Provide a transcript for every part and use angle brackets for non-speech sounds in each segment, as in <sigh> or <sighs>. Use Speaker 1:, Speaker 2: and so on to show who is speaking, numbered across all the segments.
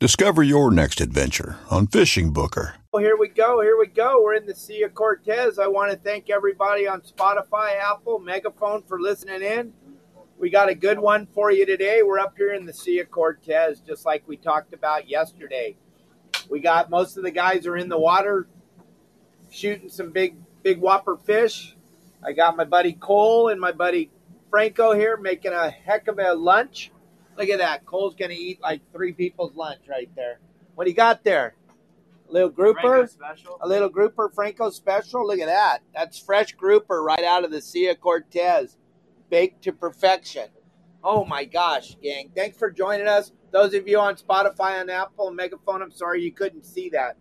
Speaker 1: Discover your next adventure on Fishing Booker.
Speaker 2: Well, here we go. Here we go. We're in the Sea of Cortez. I want to thank everybody on Spotify, Apple, Megaphone for listening in. We got a good one for you today. We're up here in the Sea of Cortez, just like we talked about yesterday. We got most of the guys are in the water shooting some big, big whopper fish. I got my buddy Cole and my buddy Franco here making a heck of a lunch. Look at that. Cole's going to eat like three people's lunch right there. What do you got there? A little grouper? A little grouper Franco special? Look at that. That's fresh grouper right out of the Sea of Cortez. Baked to perfection. Oh my gosh, gang. Thanks for joining us. Those of you on Spotify and Apple and Megaphone, I'm sorry you couldn't see that.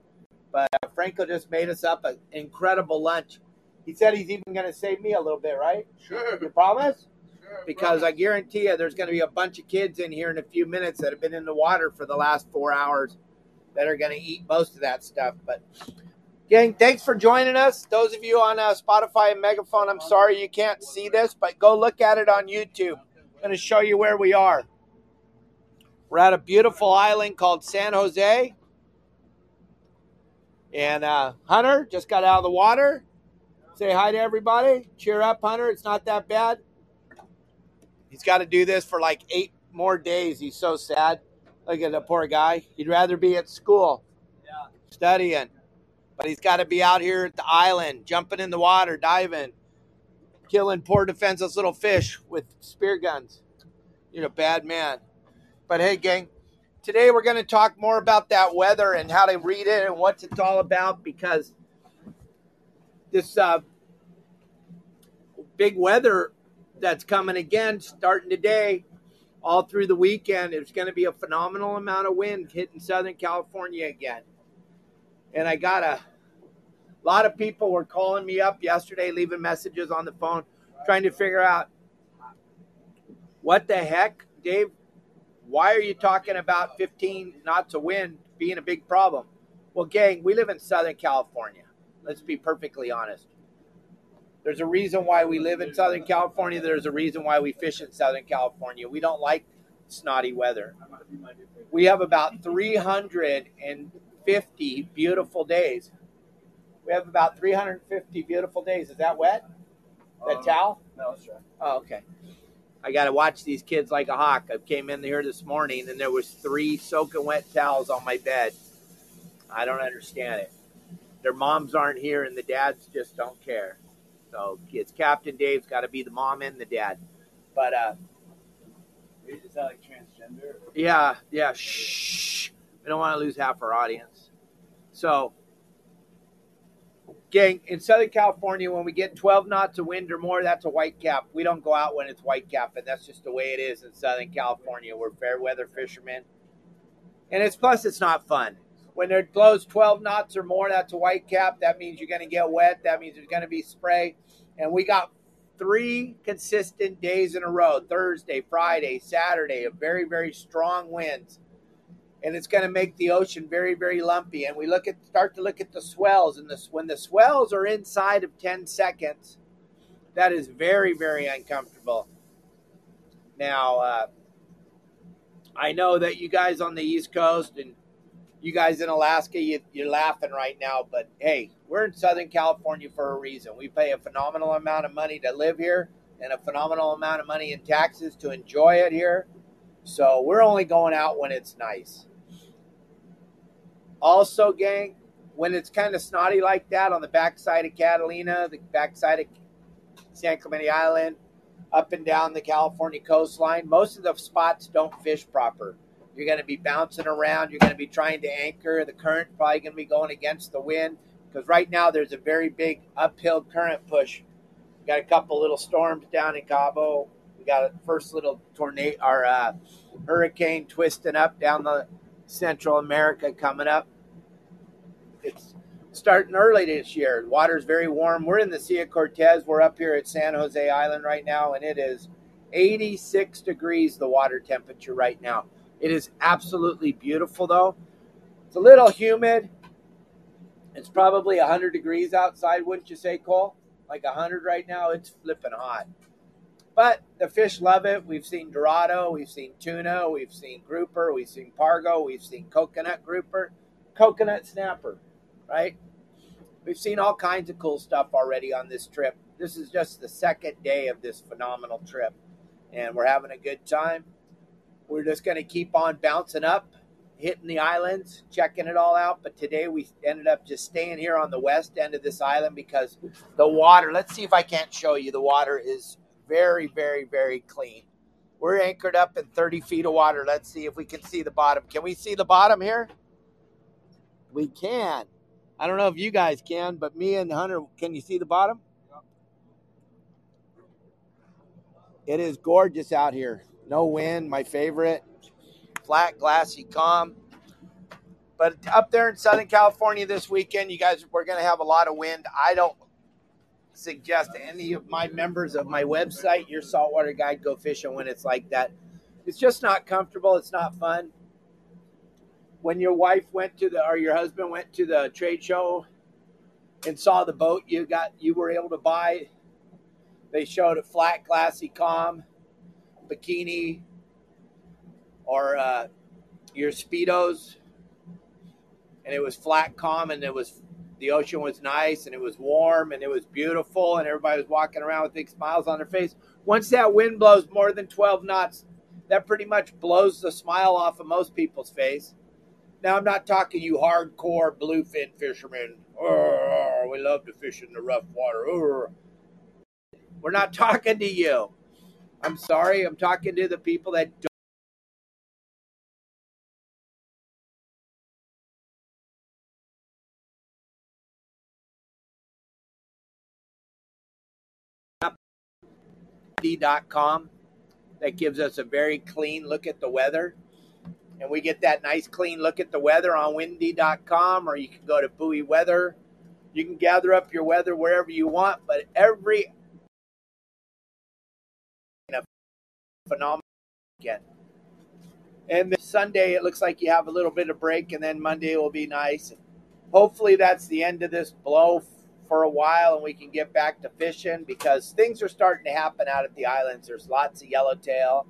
Speaker 2: But uh, Franco just made us up an incredible lunch. He said he's even going to save me a little bit, right?
Speaker 3: Sure.
Speaker 2: You promise? Because I guarantee you there's going to be a bunch of kids in here in a few minutes that have been in the water for the last four hours that are going to eat most of that stuff. But, gang, thanks for joining us. Those of you on uh, Spotify and Megaphone, I'm sorry you can't see this, but go look at it on YouTube. I'm going to show you where we are. We're at a beautiful island called San Jose. And uh, Hunter just got out of the water. Say hi to everybody. Cheer up, Hunter. It's not that bad. He's got to do this for like eight more days. He's so sad. Look at the poor guy. He'd rather be at school studying. But he's got to be out here at the island, jumping in the water, diving, killing poor defenseless little fish with spear guns. You're a bad man. But hey, gang, today we're going to talk more about that weather and how to read it and what it's all about because this uh, big weather that's coming again starting today all through the weekend. It's going to be a phenomenal amount of wind hitting southern california again. And i got a lot of people were calling me up yesterday leaving messages on the phone trying to figure out what the heck dave? Why are you talking about 15 knots of wind being a big problem? Well gang we live in southern california. Let's be perfectly honest there's a reason why we live in Southern California. There's a reason why we fish in Southern California. We don't like snotty weather. We have about 350 beautiful days. We have about 350 beautiful days. Is that wet? That
Speaker 3: Um,
Speaker 2: towel?
Speaker 3: No, it's dry.
Speaker 2: Oh, okay. I got to watch these kids like a hawk. I came in here this morning and there was three soaking wet towels on my bed. I don't understand it. Their moms aren't here and the dads just don't care. So it's Captain Dave's got to be the mom and the dad. But uh,
Speaker 3: Is that like transgender?
Speaker 2: yeah, yeah. Shh. We don't want to lose half our audience. So, gang, in Southern California, when we get 12 knots of wind or more, that's a white cap. We don't go out when it's white cap, and that's just the way it is in Southern California. We're fair weather fishermen, and it's plus it's not fun. When it blows 12 knots or more, that's a white cap. That means you're going to get wet. That means there's going to be spray, and we got three consistent days in a row Thursday, Friday, Saturday of very, very strong winds. And it's going to make the ocean very, very lumpy. And we look at start to look at the swells, and this when the swells are inside of 10 seconds, that is very, very uncomfortable. Now, uh, I know that you guys on the East Coast and you guys in Alaska, you, you're laughing right now, but hey, we're in Southern California for a reason. We pay a phenomenal amount of money to live here and a phenomenal amount of money in taxes to enjoy it here. So we're only going out when it's nice. Also, gang, when it's kind of snotty like that on the backside of Catalina, the backside of San Clemente Island, up and down the California coastline, most of the spots don't fish proper. You're going to be bouncing around. You're going to be trying to anchor. The current probably going to be going against the wind because right now there's a very big uphill current push. We got a couple little storms down in Cabo. We got a first little tornado or uh, hurricane twisting up down the Central America coming up. It's starting early this year. The water's very warm. We're in the Sea of Cortez. We're up here at San Jose Island right now, and it is 86 degrees the water temperature right now. It is absolutely beautiful, though. It's a little humid. It's probably 100 degrees outside, wouldn't you say, Cole? Like 100 right now. It's flipping hot. But the fish love it. We've seen Dorado, we've seen tuna, we've seen grouper, we've seen pargo, we've seen coconut grouper, coconut snapper, right? We've seen all kinds of cool stuff already on this trip. This is just the second day of this phenomenal trip, and we're having a good time. We're just going to keep on bouncing up, hitting the islands, checking it all out. But today we ended up just staying here on the west end of this island because the water, let's see if I can't show you, the water is very, very, very clean. We're anchored up in 30 feet of water. Let's see if we can see the bottom. Can we see the bottom here? We can. I don't know if you guys can, but me and Hunter, can you see the bottom? It is gorgeous out here. No wind, my favorite. Flat, glassy, calm. But up there in Southern California this weekend, you guys, we're going to have a lot of wind. I don't suggest any of my members of my website, your saltwater guide, go fishing when it's like that. It's just not comfortable. It's not fun. When your wife went to the or your husband went to the trade show and saw the boat you got you were able to buy, they showed a flat, glassy, calm bikini or uh, your speedos, and it was flat, calm, and it was the ocean was nice and it was warm and it was beautiful and everybody was walking around with big smiles on their face. Once that wind blows more than 12 knots, that pretty much blows the smile off of most people's face. Now, I'm not talking you hardcore bluefin fishermen. Oh, we love to fish in the rough water. Oh. We're not talking to you. I'm sorry. I'm talking to the people that don't. that gives us a very clean look at the weather. And we get that nice clean look at the weather on windy.com or you can go to buoy weather. You can gather up your weather wherever you want, but every phenomenal weekend. And then Sunday, it looks like you have a little bit of break, and then Monday will be nice. Hopefully, that's the end of this blow for a while and we can get back to fishing because things are starting to happen out at the islands. There's lots of yellowtail.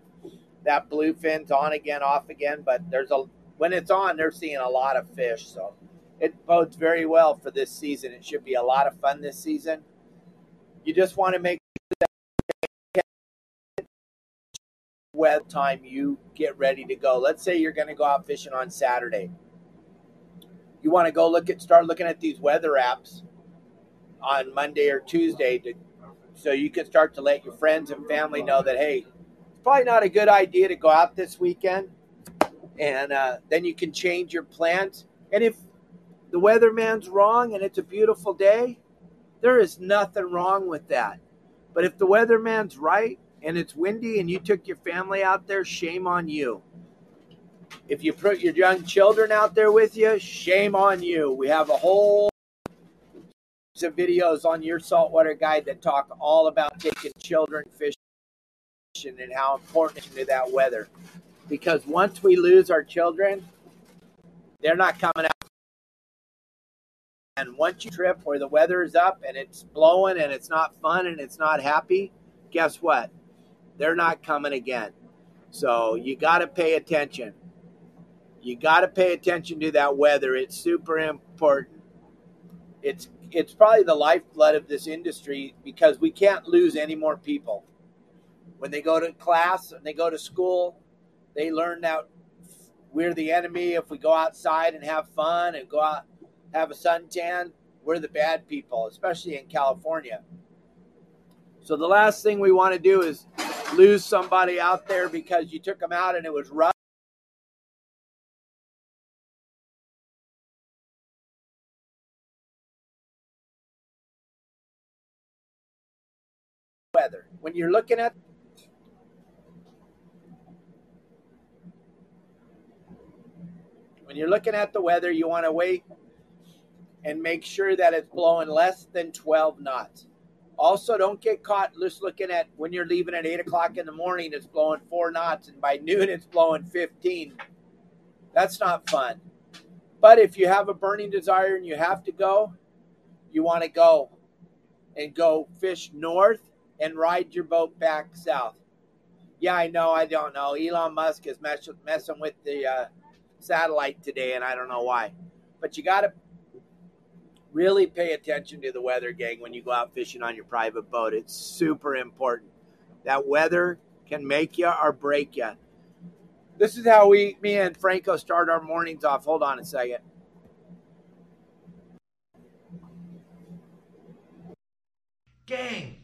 Speaker 2: That bluefin's on again, off again, but there's a when it's on, they're seeing a lot of fish. So it bodes very well for this season. It should be a lot of fun this season. You just want to make web time you get ready to go. Let's say you're going to go out fishing on Saturday. You want to go look at start looking at these weather apps on Monday or Tuesday to so you can start to let your friends and family know that hey, it's probably not a good idea to go out this weekend, and uh, then you can change your plans. And if the weatherman's wrong and it's a beautiful day, there is nothing wrong with that. But if the weatherman's right and it's windy and you took your family out there, shame on you. If you put your young children out there with you, shame on you. We have a whole of videos on your saltwater guide that talk all about taking children fishing and how important to that weather. Because once we lose our children, they're not coming out. And once you trip where the weather is up and it's blowing and it's not fun and it's not happy, guess what? They're not coming again. So you got to pay attention. You got to pay attention to that weather. It's super important. It's it's probably the lifeblood of this industry because we can't lose any more people. When they go to class and they go to school, they learn that we're the enemy. If we go outside and have fun and go out have a suntan, we're the bad people, especially in California. So the last thing we want to do is lose somebody out there because you took them out and it was rough. weather. When you're looking at when you're looking at the weather, you want to wait and make sure that it's blowing less than 12 knots. Also, don't get caught just looking at when you're leaving at 8 o'clock in the morning, it's blowing 4 knots, and by <laughs> noon, it's blowing 15. That's not fun. But if you have a burning desire and you have to go, you want to go and go fish north and ride your boat back south. Yeah, I know. I don't know. Elon Musk is mess- messing with the uh, satellite today, and I don't know why. But you got to really pay attention to the weather, gang, when you go out fishing on your private boat. It's super important. That weather can make you or break you. This is how we, me and Franco, start our mornings off. Hold on a second.
Speaker 4: Gang,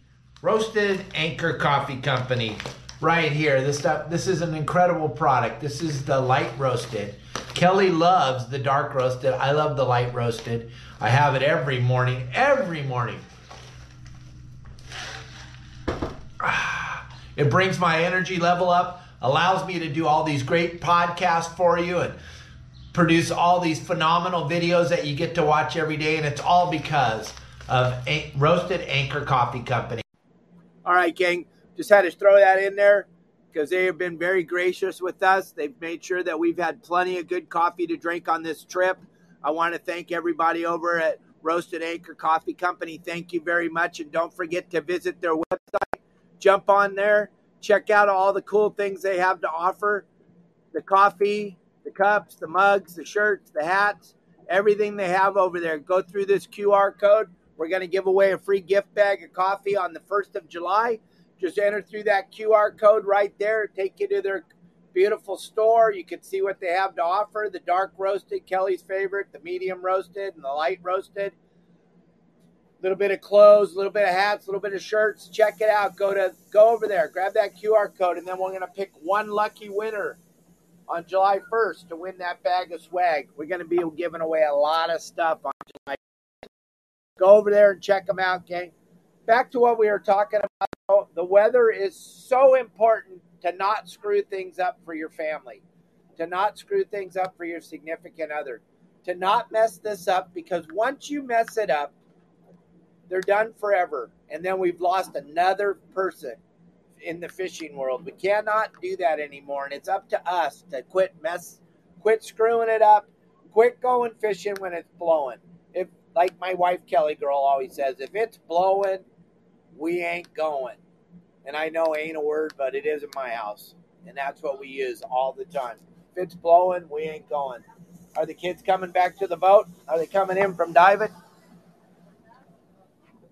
Speaker 4: roasted anchor coffee company right here. This stuff, this is an incredible product. This is the light roasted. Kelly loves the dark roasted. I love the light roasted. I have it every morning, every morning. <sighs> It brings my energy level up, allows me to do all these great podcasts for you and produce all these phenomenal videos that you get to watch every day. And it's all because of a- Roasted Anchor Coffee Company.
Speaker 2: All right, gang. Just had to throw that in there because they have been very gracious with us. They've made sure that we've had plenty of good coffee to drink on this trip. I want to thank everybody over at Roasted Anchor Coffee Company. Thank you very much. And don't forget to visit their website. Jump on there, check out all the cool things they have to offer the coffee, the cups, the mugs, the shirts, the hats, everything they have over there. Go through this QR code. We're going to give away a free gift bag of coffee on the 1st of July. Just enter through that QR code right there, take you to their beautiful store. You can see what they have to offer the dark roasted, Kelly's favorite, the medium roasted, and the light roasted. A little bit of clothes, a little bit of hats, a little bit of shirts. Check it out. Go to go over there, grab that QR code, and then we're gonna pick one lucky winner on July 1st to win that bag of swag. We're gonna be giving away a lot of stuff on July. 1st. Go over there and check them out, gang. Back to what we were talking about. The weather is so important to not screw things up for your family, to not screw things up for your significant other, to not mess this up because once you mess it up, they're done forever. And then we've lost another person in the fishing world. We cannot do that anymore. And it's up to us to quit mess quit screwing it up, quit going fishing when it's blowing. If like my wife Kelly girl always says, if it's blowing, we ain't going. And I know ain't a word, but it is in my house. And that's what we use all the time. If it's blowing, we ain't going. Are the kids coming back to the boat? Are they coming in from diving?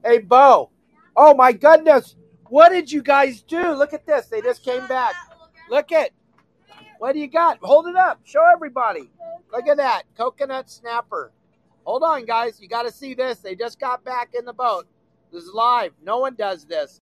Speaker 2: Hey, Bo. Oh, my goodness. What did you guys do? Look at this. They just came back. Look at. What do you got? Hold it up. Show everybody. Look at that. Coconut snapper. Hold on, guys. You got to see this. They just got back in the boat. This is live. No one does this.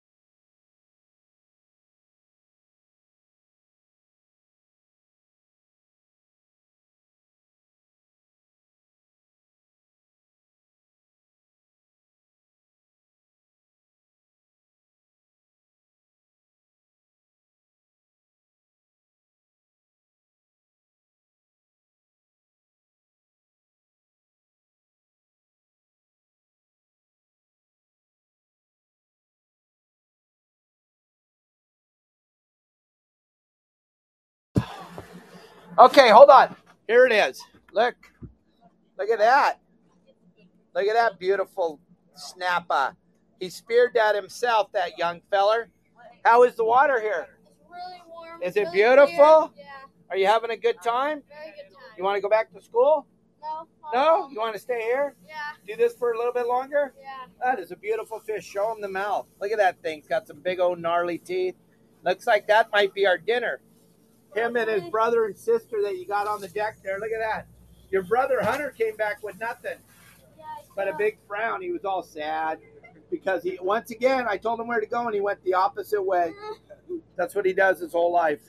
Speaker 2: Okay, hold on. Here it is. Look. Look at that. Look at that beautiful snapper. He speared that himself, that young feller. How is the water here?
Speaker 5: It's really warm.
Speaker 2: Is it
Speaker 5: really
Speaker 2: beautiful?
Speaker 5: clear. Yeah,
Speaker 2: Are you having a good time?
Speaker 5: very good time.
Speaker 2: You want to go back to school?
Speaker 5: No.
Speaker 2: No? You want to stay here?
Speaker 5: Yeah,
Speaker 2: Do this for a little bit longer?
Speaker 5: yeah.
Speaker 2: That is a beautiful fish. Show him the mouth. Look at that thing. It's got some big old gnarly teeth. Looks like that might be our dinner. Him and his brother and sister that you got on the deck there. Look at that. Your brother Hunter came back with nothing but a big frown. He was all sad because he once again I told him where to go and he went the opposite way. <laughs> That's what he does his whole life.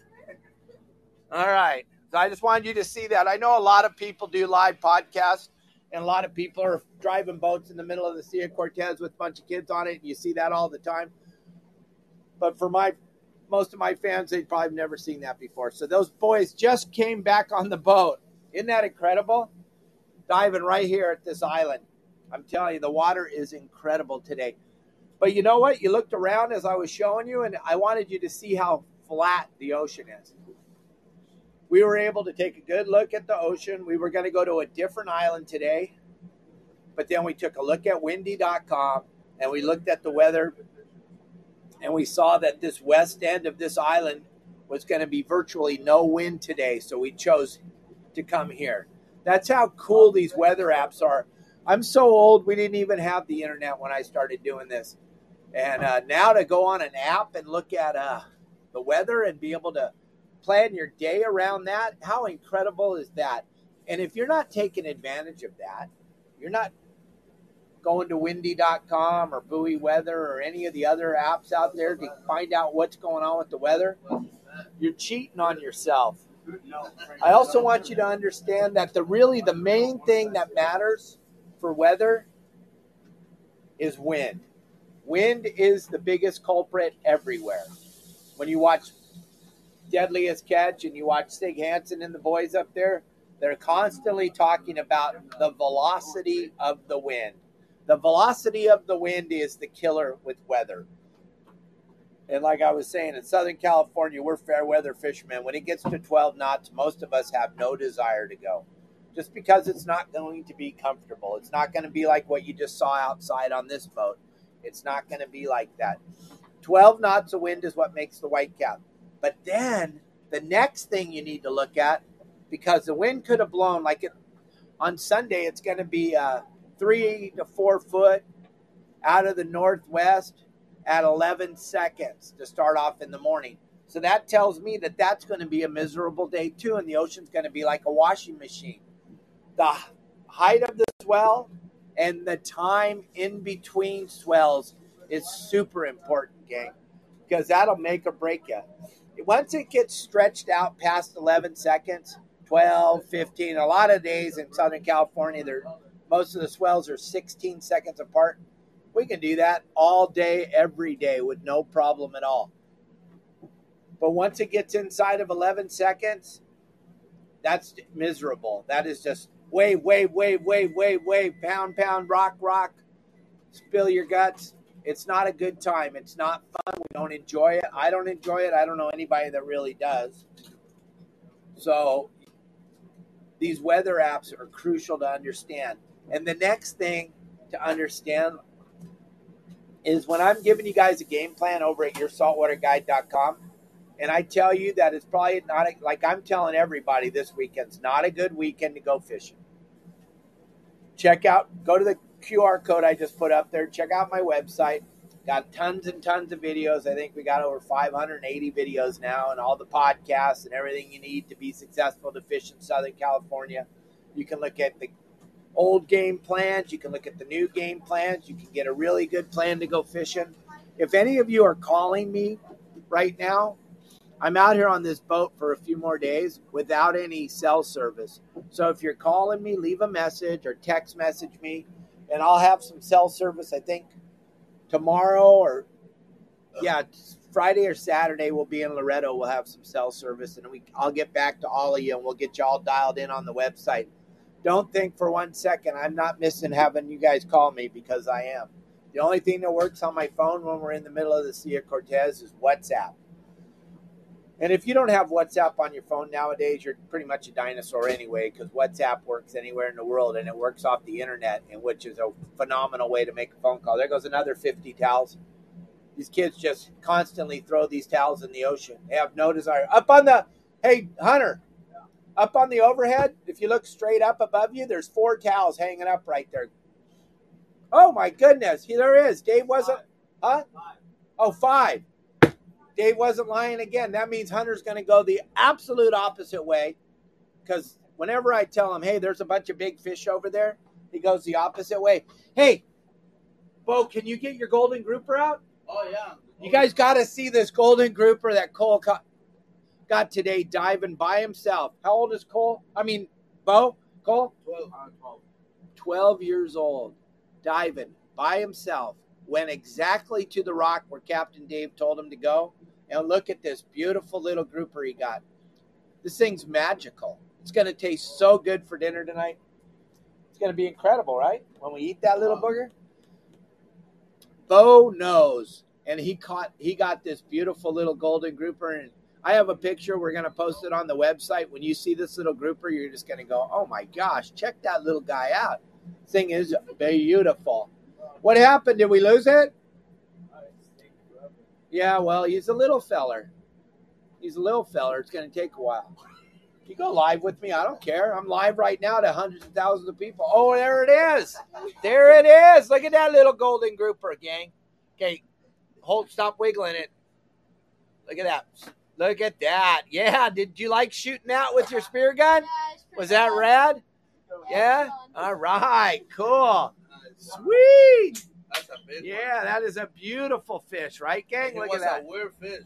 Speaker 2: All right. So I just wanted you to see that. I know a lot of people do live podcasts and a lot of people are driving boats in the middle of the Sea of Cortez with a bunch of kids on it. And you see that all the time. But for my most of my fans, they've probably never seen that before. So those boys just came back on the boat. Isn't that incredible? Diving right here at this island. I'm telling you, the water is incredible today. But you know what? You looked around as I was showing you, and I wanted you to see how flat the ocean is. We were able to take a good look at the ocean. We were going to go to a different island today, but then we took a look at windy.com and we looked at the weather and we saw that this west end of this island was going to be virtually no wind today. So we chose to come here. That's how cool these weather apps are. I'm so old, we didn't even have the internet when I started doing this. And uh, now to go on an app and look at uh, the weather and be able to plan your day around that, how incredible is that? And if you're not taking advantage of that, you're not going to windy.com or buoy weather or any of the other apps out there to find out what's going on with the weather you're cheating on yourself. I also want you to understand that the really the main thing that matters for weather is wind. Wind is the biggest culprit everywhere. When you watch deadliest catch and you watch Sig Hansen and the boys up there they're constantly talking about the velocity of the wind the velocity of the wind is the killer with weather. And like I was saying, in Southern California, we're fair weather fishermen. When it gets to 12 knots, most of us have no desire to go just because it's not going to be comfortable. It's not going to be like what you just saw outside on this boat. It's not going to be like that. 12 knots of wind is what makes the white cap. But then the next thing you need to look at, because the wind could have blown like it on Sunday, it's going to be uh, three to four foot out of the northwest at 11 seconds to start off in the morning. So that tells me that that's going to be a miserable day too, and the ocean's going to be like a washing machine. The height of the swell and the time in between swells is super important, gang, because that'll make or break you. Once it gets stretched out past 11 seconds, 12, 15, a lot of days in Southern California, they're most of the swells are 16 seconds apart. We can do that all day, every day with no problem at all. But once it gets inside of 11 seconds, that's miserable. That is just wave, wave, wave, wave, wave, wave, pound, pound, rock, rock, spill your guts. It's not a good time. It's not fun. We don't enjoy it. I don't enjoy it. I don't know anybody that really does. So these weather apps are crucial to understand. And the next thing to understand is when I'm giving you guys a game plan over at yoursaltwaterguide.com, and I tell you that it's probably not a, like I'm telling everybody this weekend's not a good weekend to go fishing. Check out, go to the QR code I just put up there. Check out my website. Got tons and tons of videos. I think we got over 580 videos now, and all the podcasts and everything you need to be successful to fish in Southern California. You can look at the old game plans. You can look at the new game plans. You can get a really good plan to go fishing. If any of you are calling me right now, I'm out here on this boat for a few more days without any cell service. So if you're calling me, leave a message or text message me, and I'll have some cell service. I think tomorrow or yeah, Friday or Saturday we'll be in Loreto. We'll have some cell service, and we I'll get back to all of you, and we'll get you all dialed in on the website. Don't think for one second I'm not missing having you guys call me because I am. The only thing that works on my phone when we're in the middle of the Sea of Cortez is WhatsApp. And if you don't have WhatsApp on your phone nowadays, you're pretty much a dinosaur anyway, because WhatsApp works anywhere in the world and it works off the internet, and which is a phenomenal way to make a phone call. There goes another 50 towels. These kids just constantly throw these towels in the ocean. They have no desire. Up on the, hey, Hunter, up on the overhead, if you look straight up above you, there's four towels hanging up right there. Oh my goodness, there is. Dave wasn't, huh? Oh, five. Dave wasn't lying again. That means Hunter's going to go the absolute opposite way because whenever I tell him, hey, there's a bunch of big fish over there, he goes the opposite way. Hey, Bo, can you get your golden grouper out?
Speaker 3: Oh yeah.
Speaker 2: You guys got to see this golden grouper that Cole caught got today diving by himself. How old is Cole? I mean, Bo? Cole?
Speaker 3: 12. Uh, 12.
Speaker 2: 12 years old, diving by himself. Went exactly to the rock where Captain Dave told him to go. And look at this beautiful little grouper he got. This thing's magical. It's going to taste so good for dinner tonight. It's going to be incredible, right? When we eat that little booger. Bo knows, and he caught. He got this beautiful little golden grouper, and I have a picture. We're going to post it on the website. When you see this little grouper, you're just going to go, "Oh my gosh, check that little guy out! Thing is beautiful." What happened? Did we lose it? Yeah, well, he's a little feller. He's a little feller. It's going to take a while. You go live with me. I don't care. I'm live right now to hundreds of thousands of people. Oh, there it is. There it is. Look at that little golden grouper, gang. Okay, hold, stop wiggling it. Look at that. Look at that. Yeah. Did you like shooting out with your spear gun?
Speaker 5: Yeah, it's pretty
Speaker 2: Was that
Speaker 5: fun.
Speaker 2: rad? Yeah. All right. Cool. Sweet.
Speaker 3: That's a big
Speaker 2: Yeah, that is a beautiful fish, right, gang? Look at that.
Speaker 3: a weird fish.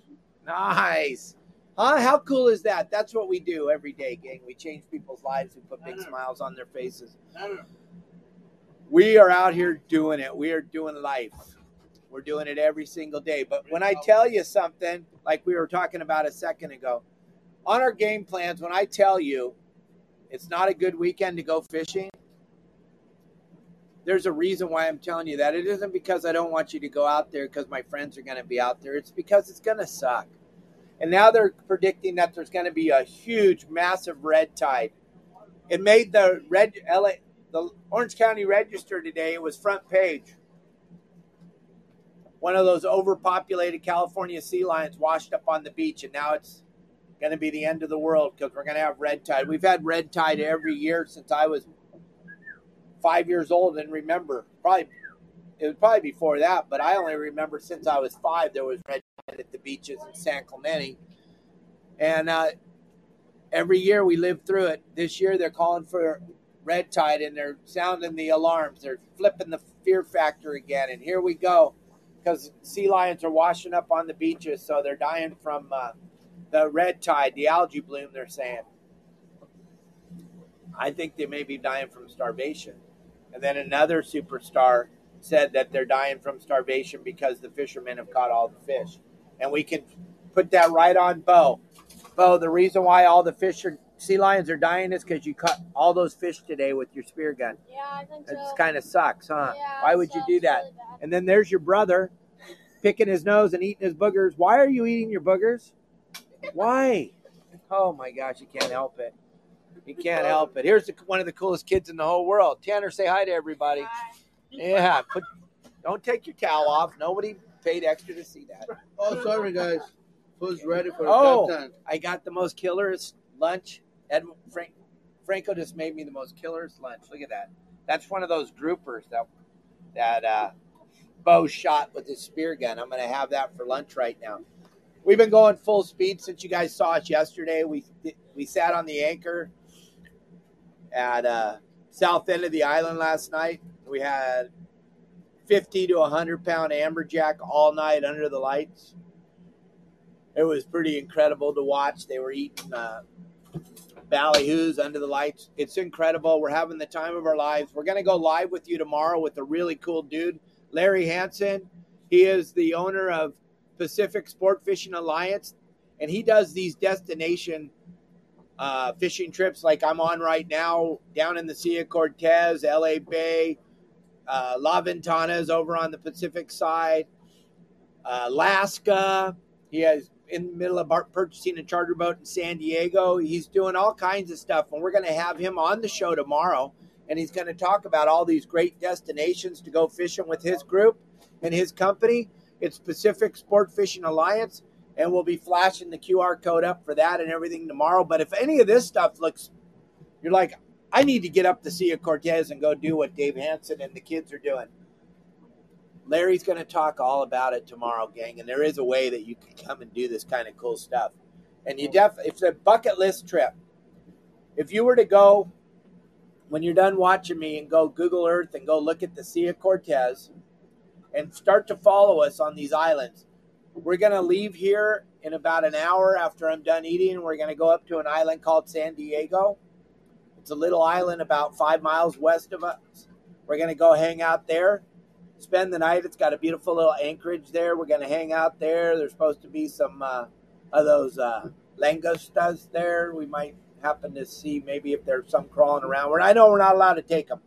Speaker 2: Nice. Huh? How cool is that? That's what we do every day, gang. We change people's lives. We put big smiles on their faces.
Speaker 3: I don't know.
Speaker 2: We are out here doing it. We are doing life. We're doing it every single day. But when I tell you something, like we were talking about a second ago, on our game plans, when I tell you it's not a good weekend to go fishing, there's a reason why I'm telling you that. It isn't because I don't want you to go out there because my friends are going to be out there. It's because it's going to suck. And now they're predicting that there's going to be a huge, massive red tide. It made the red LA, the Orange County Register today. It was front page. One of those overpopulated California sea lions washed up on the beach, and now it's going to be the end of the world because we're going to have red tide. We've had red tide every year since I was five years old, and remember, probably it was probably before that, but I only remember since I was five there was red tide at the beaches in San Clemente, and uh, every year we live through it. This year they're calling for red tide and they're sounding the alarms. They're flipping the fear factor again, and here we go because sea lions are washing up on the beaches, so they're dying from uh, the red tide, the algae bloom. They're saying. I think they may be dying from starvation. And then another superstar said that they're dying from starvation because the fishermen have caught all the fish. And we can put that right on Bo. Bo, the reason why all the fish are sea lions are dying is because you caught all those fish today with your spear gun.
Speaker 5: Yeah, I think so.
Speaker 2: It kind of sucks, huh?
Speaker 5: Yeah,
Speaker 2: why
Speaker 5: it
Speaker 2: would you do that?
Speaker 5: really.
Speaker 2: And then there's your brother picking his nose and eating his boogers. Why are you eating your boogers? Why? Oh my gosh, you can't help it. You can't help it. Here's the, one of the coolest kids in the whole world. Tanner, say hi to everybody. Hi. Yeah, put, don't take your towel off. Nobody paid extra to see that.
Speaker 3: Oh, sorry, guys. Who's ready for the
Speaker 2: Oh.
Speaker 3: content?
Speaker 2: I got the most killerest lunch. Ed Frank, Franco just made me the most killer's lunch. Look at that. That's one of those groupers that that uh, Bo shot with his spear gun. I'm going to have that for lunch right now. We've been going full speed since you guys saw us yesterday. We we sat on the anchor at uh, south end of the island last night. We had 50 to 100 pound amberjack all night under the lights it was pretty incredible to watch. They were eating uh, ballyhoos under the lights. It's incredible. We're having the time of our lives. We're going to go live with you tomorrow with a really cool dude, Larry Hansen. He is the owner of Pacific Sport Fishing Alliance, and he does these destination uh, fishing trips like I'm on right now down in the Sea of Cortez, LA Bay, uh, La Ventana is over on the Pacific side, uh, Alaska. He has in the middle of purchasing a charter boat in San Diego. He's doing all kinds of stuff, and we're going to have him on the show tomorrow. And he's going to talk about all these great destinations to go fishing with his group and his company. It's Pacific Sport Fishing Alliance, and we'll be flashing the QR code up for that and everything tomorrow. But if any of this stuff looks, you're like, I need to get up to Sea of Cortez and go do what Dave Hansen and the kids are doing. Larry's going to talk all about it tomorrow, gang. And there is a way that you can come and do this kind of cool stuff. And you def it's a bucket list trip. If you were to go when you're done watching me and go Google Earth and go look at the Sea of Cortez and start to follow us on these islands, we're going to leave here in about an hour after I'm done eating. We're going to go up to an island called San Diego. It's a little island about five miles west of us. We're going to go hang out there spend the night. It's got a beautiful little anchorage there. We're going to hang out there. There's supposed to be some uh, of those uh, langostas there. We might happen to see maybe if there's some crawling around. I know we're not allowed to take them.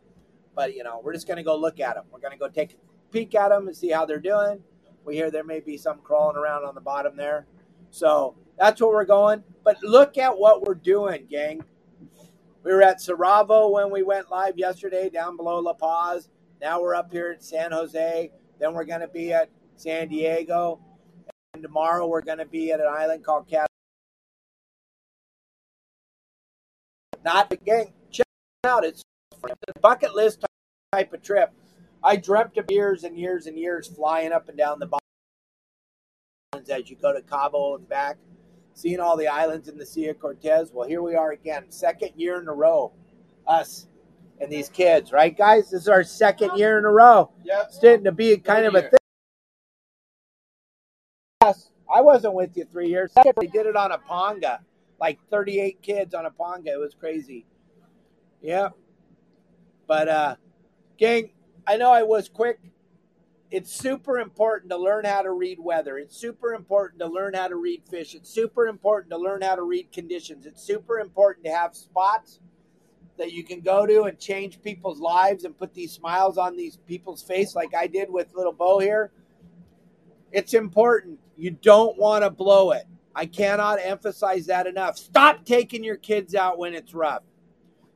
Speaker 2: But you know, we're just going to go look at them. We're going to go take a peek at them and see how they're doing. We hear there may be some crawling around on the bottom there. So that's where we're going. But look at what we're doing, gang. We were at Saravo when we went live yesterday down below La Paz. Now we're up here in San Jose. Then we're going to be at San Diego. And tomorrow we're going to be at an island called Cat. Not gang. Check it out. It's a bucket list type of trip. I dreamt of years and years and years flying up and down the islands as you go to Cabo and back, seeing all the islands in the Sea of Cortez. Well, here we are again, second year in a row, us and these kids, right, guys? This is our second year in a row.
Speaker 3: Yep.
Speaker 2: It's getting to be kind of a thing. Yes, I wasn't with you three years. They did it on a ponga, like 38 kids on a ponga. It was crazy. Yeah. But, uh, gang, I know I was quick. It's super important to learn how to read weather. It's super important to learn how to read fish. It's super important to learn how to read conditions. It's super important to have spots that you can go to and change people's lives and put these smiles on these people's face like I did with little Bo here. It's important. You don't want to blow it. I cannot emphasize that enough. Stop taking your kids out when it's rough.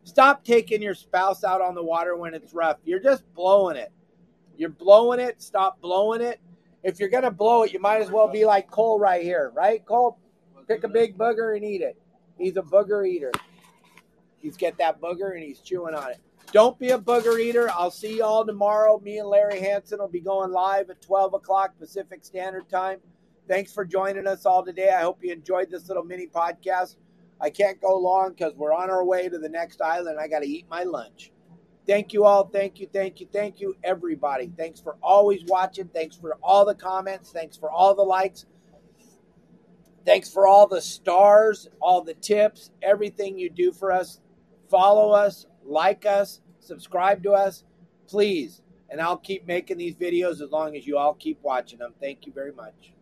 Speaker 2: Stop taking your spouse out on the water when it's rough. You're just blowing it. You're blowing it. Stop blowing it. If you're going to blow it, you might as well be like Cole right here, right? Cole, pick a big booger and eat it. He's a booger eater. He's get that booger and he's chewing on it. Don't be a booger eater. I'll see you all tomorrow. Me and Larry Hansen will be going live at 12 o'clock Pacific Standard Time. Thanks for joining us all today. I hope you enjoyed this little mini podcast. I can't go long because we're on our way to the next island. I got to eat my lunch. Thank you all. Thank you. Thank you. Thank you, everybody. Thanks for always watching. Thanks for all the comments. Thanks for all the likes. Thanks for all the stars, all the tips, everything you do for us. Follow us, like us, subscribe to us, please. And I'll keep making these videos as long as you all keep watching them. Thank you very much.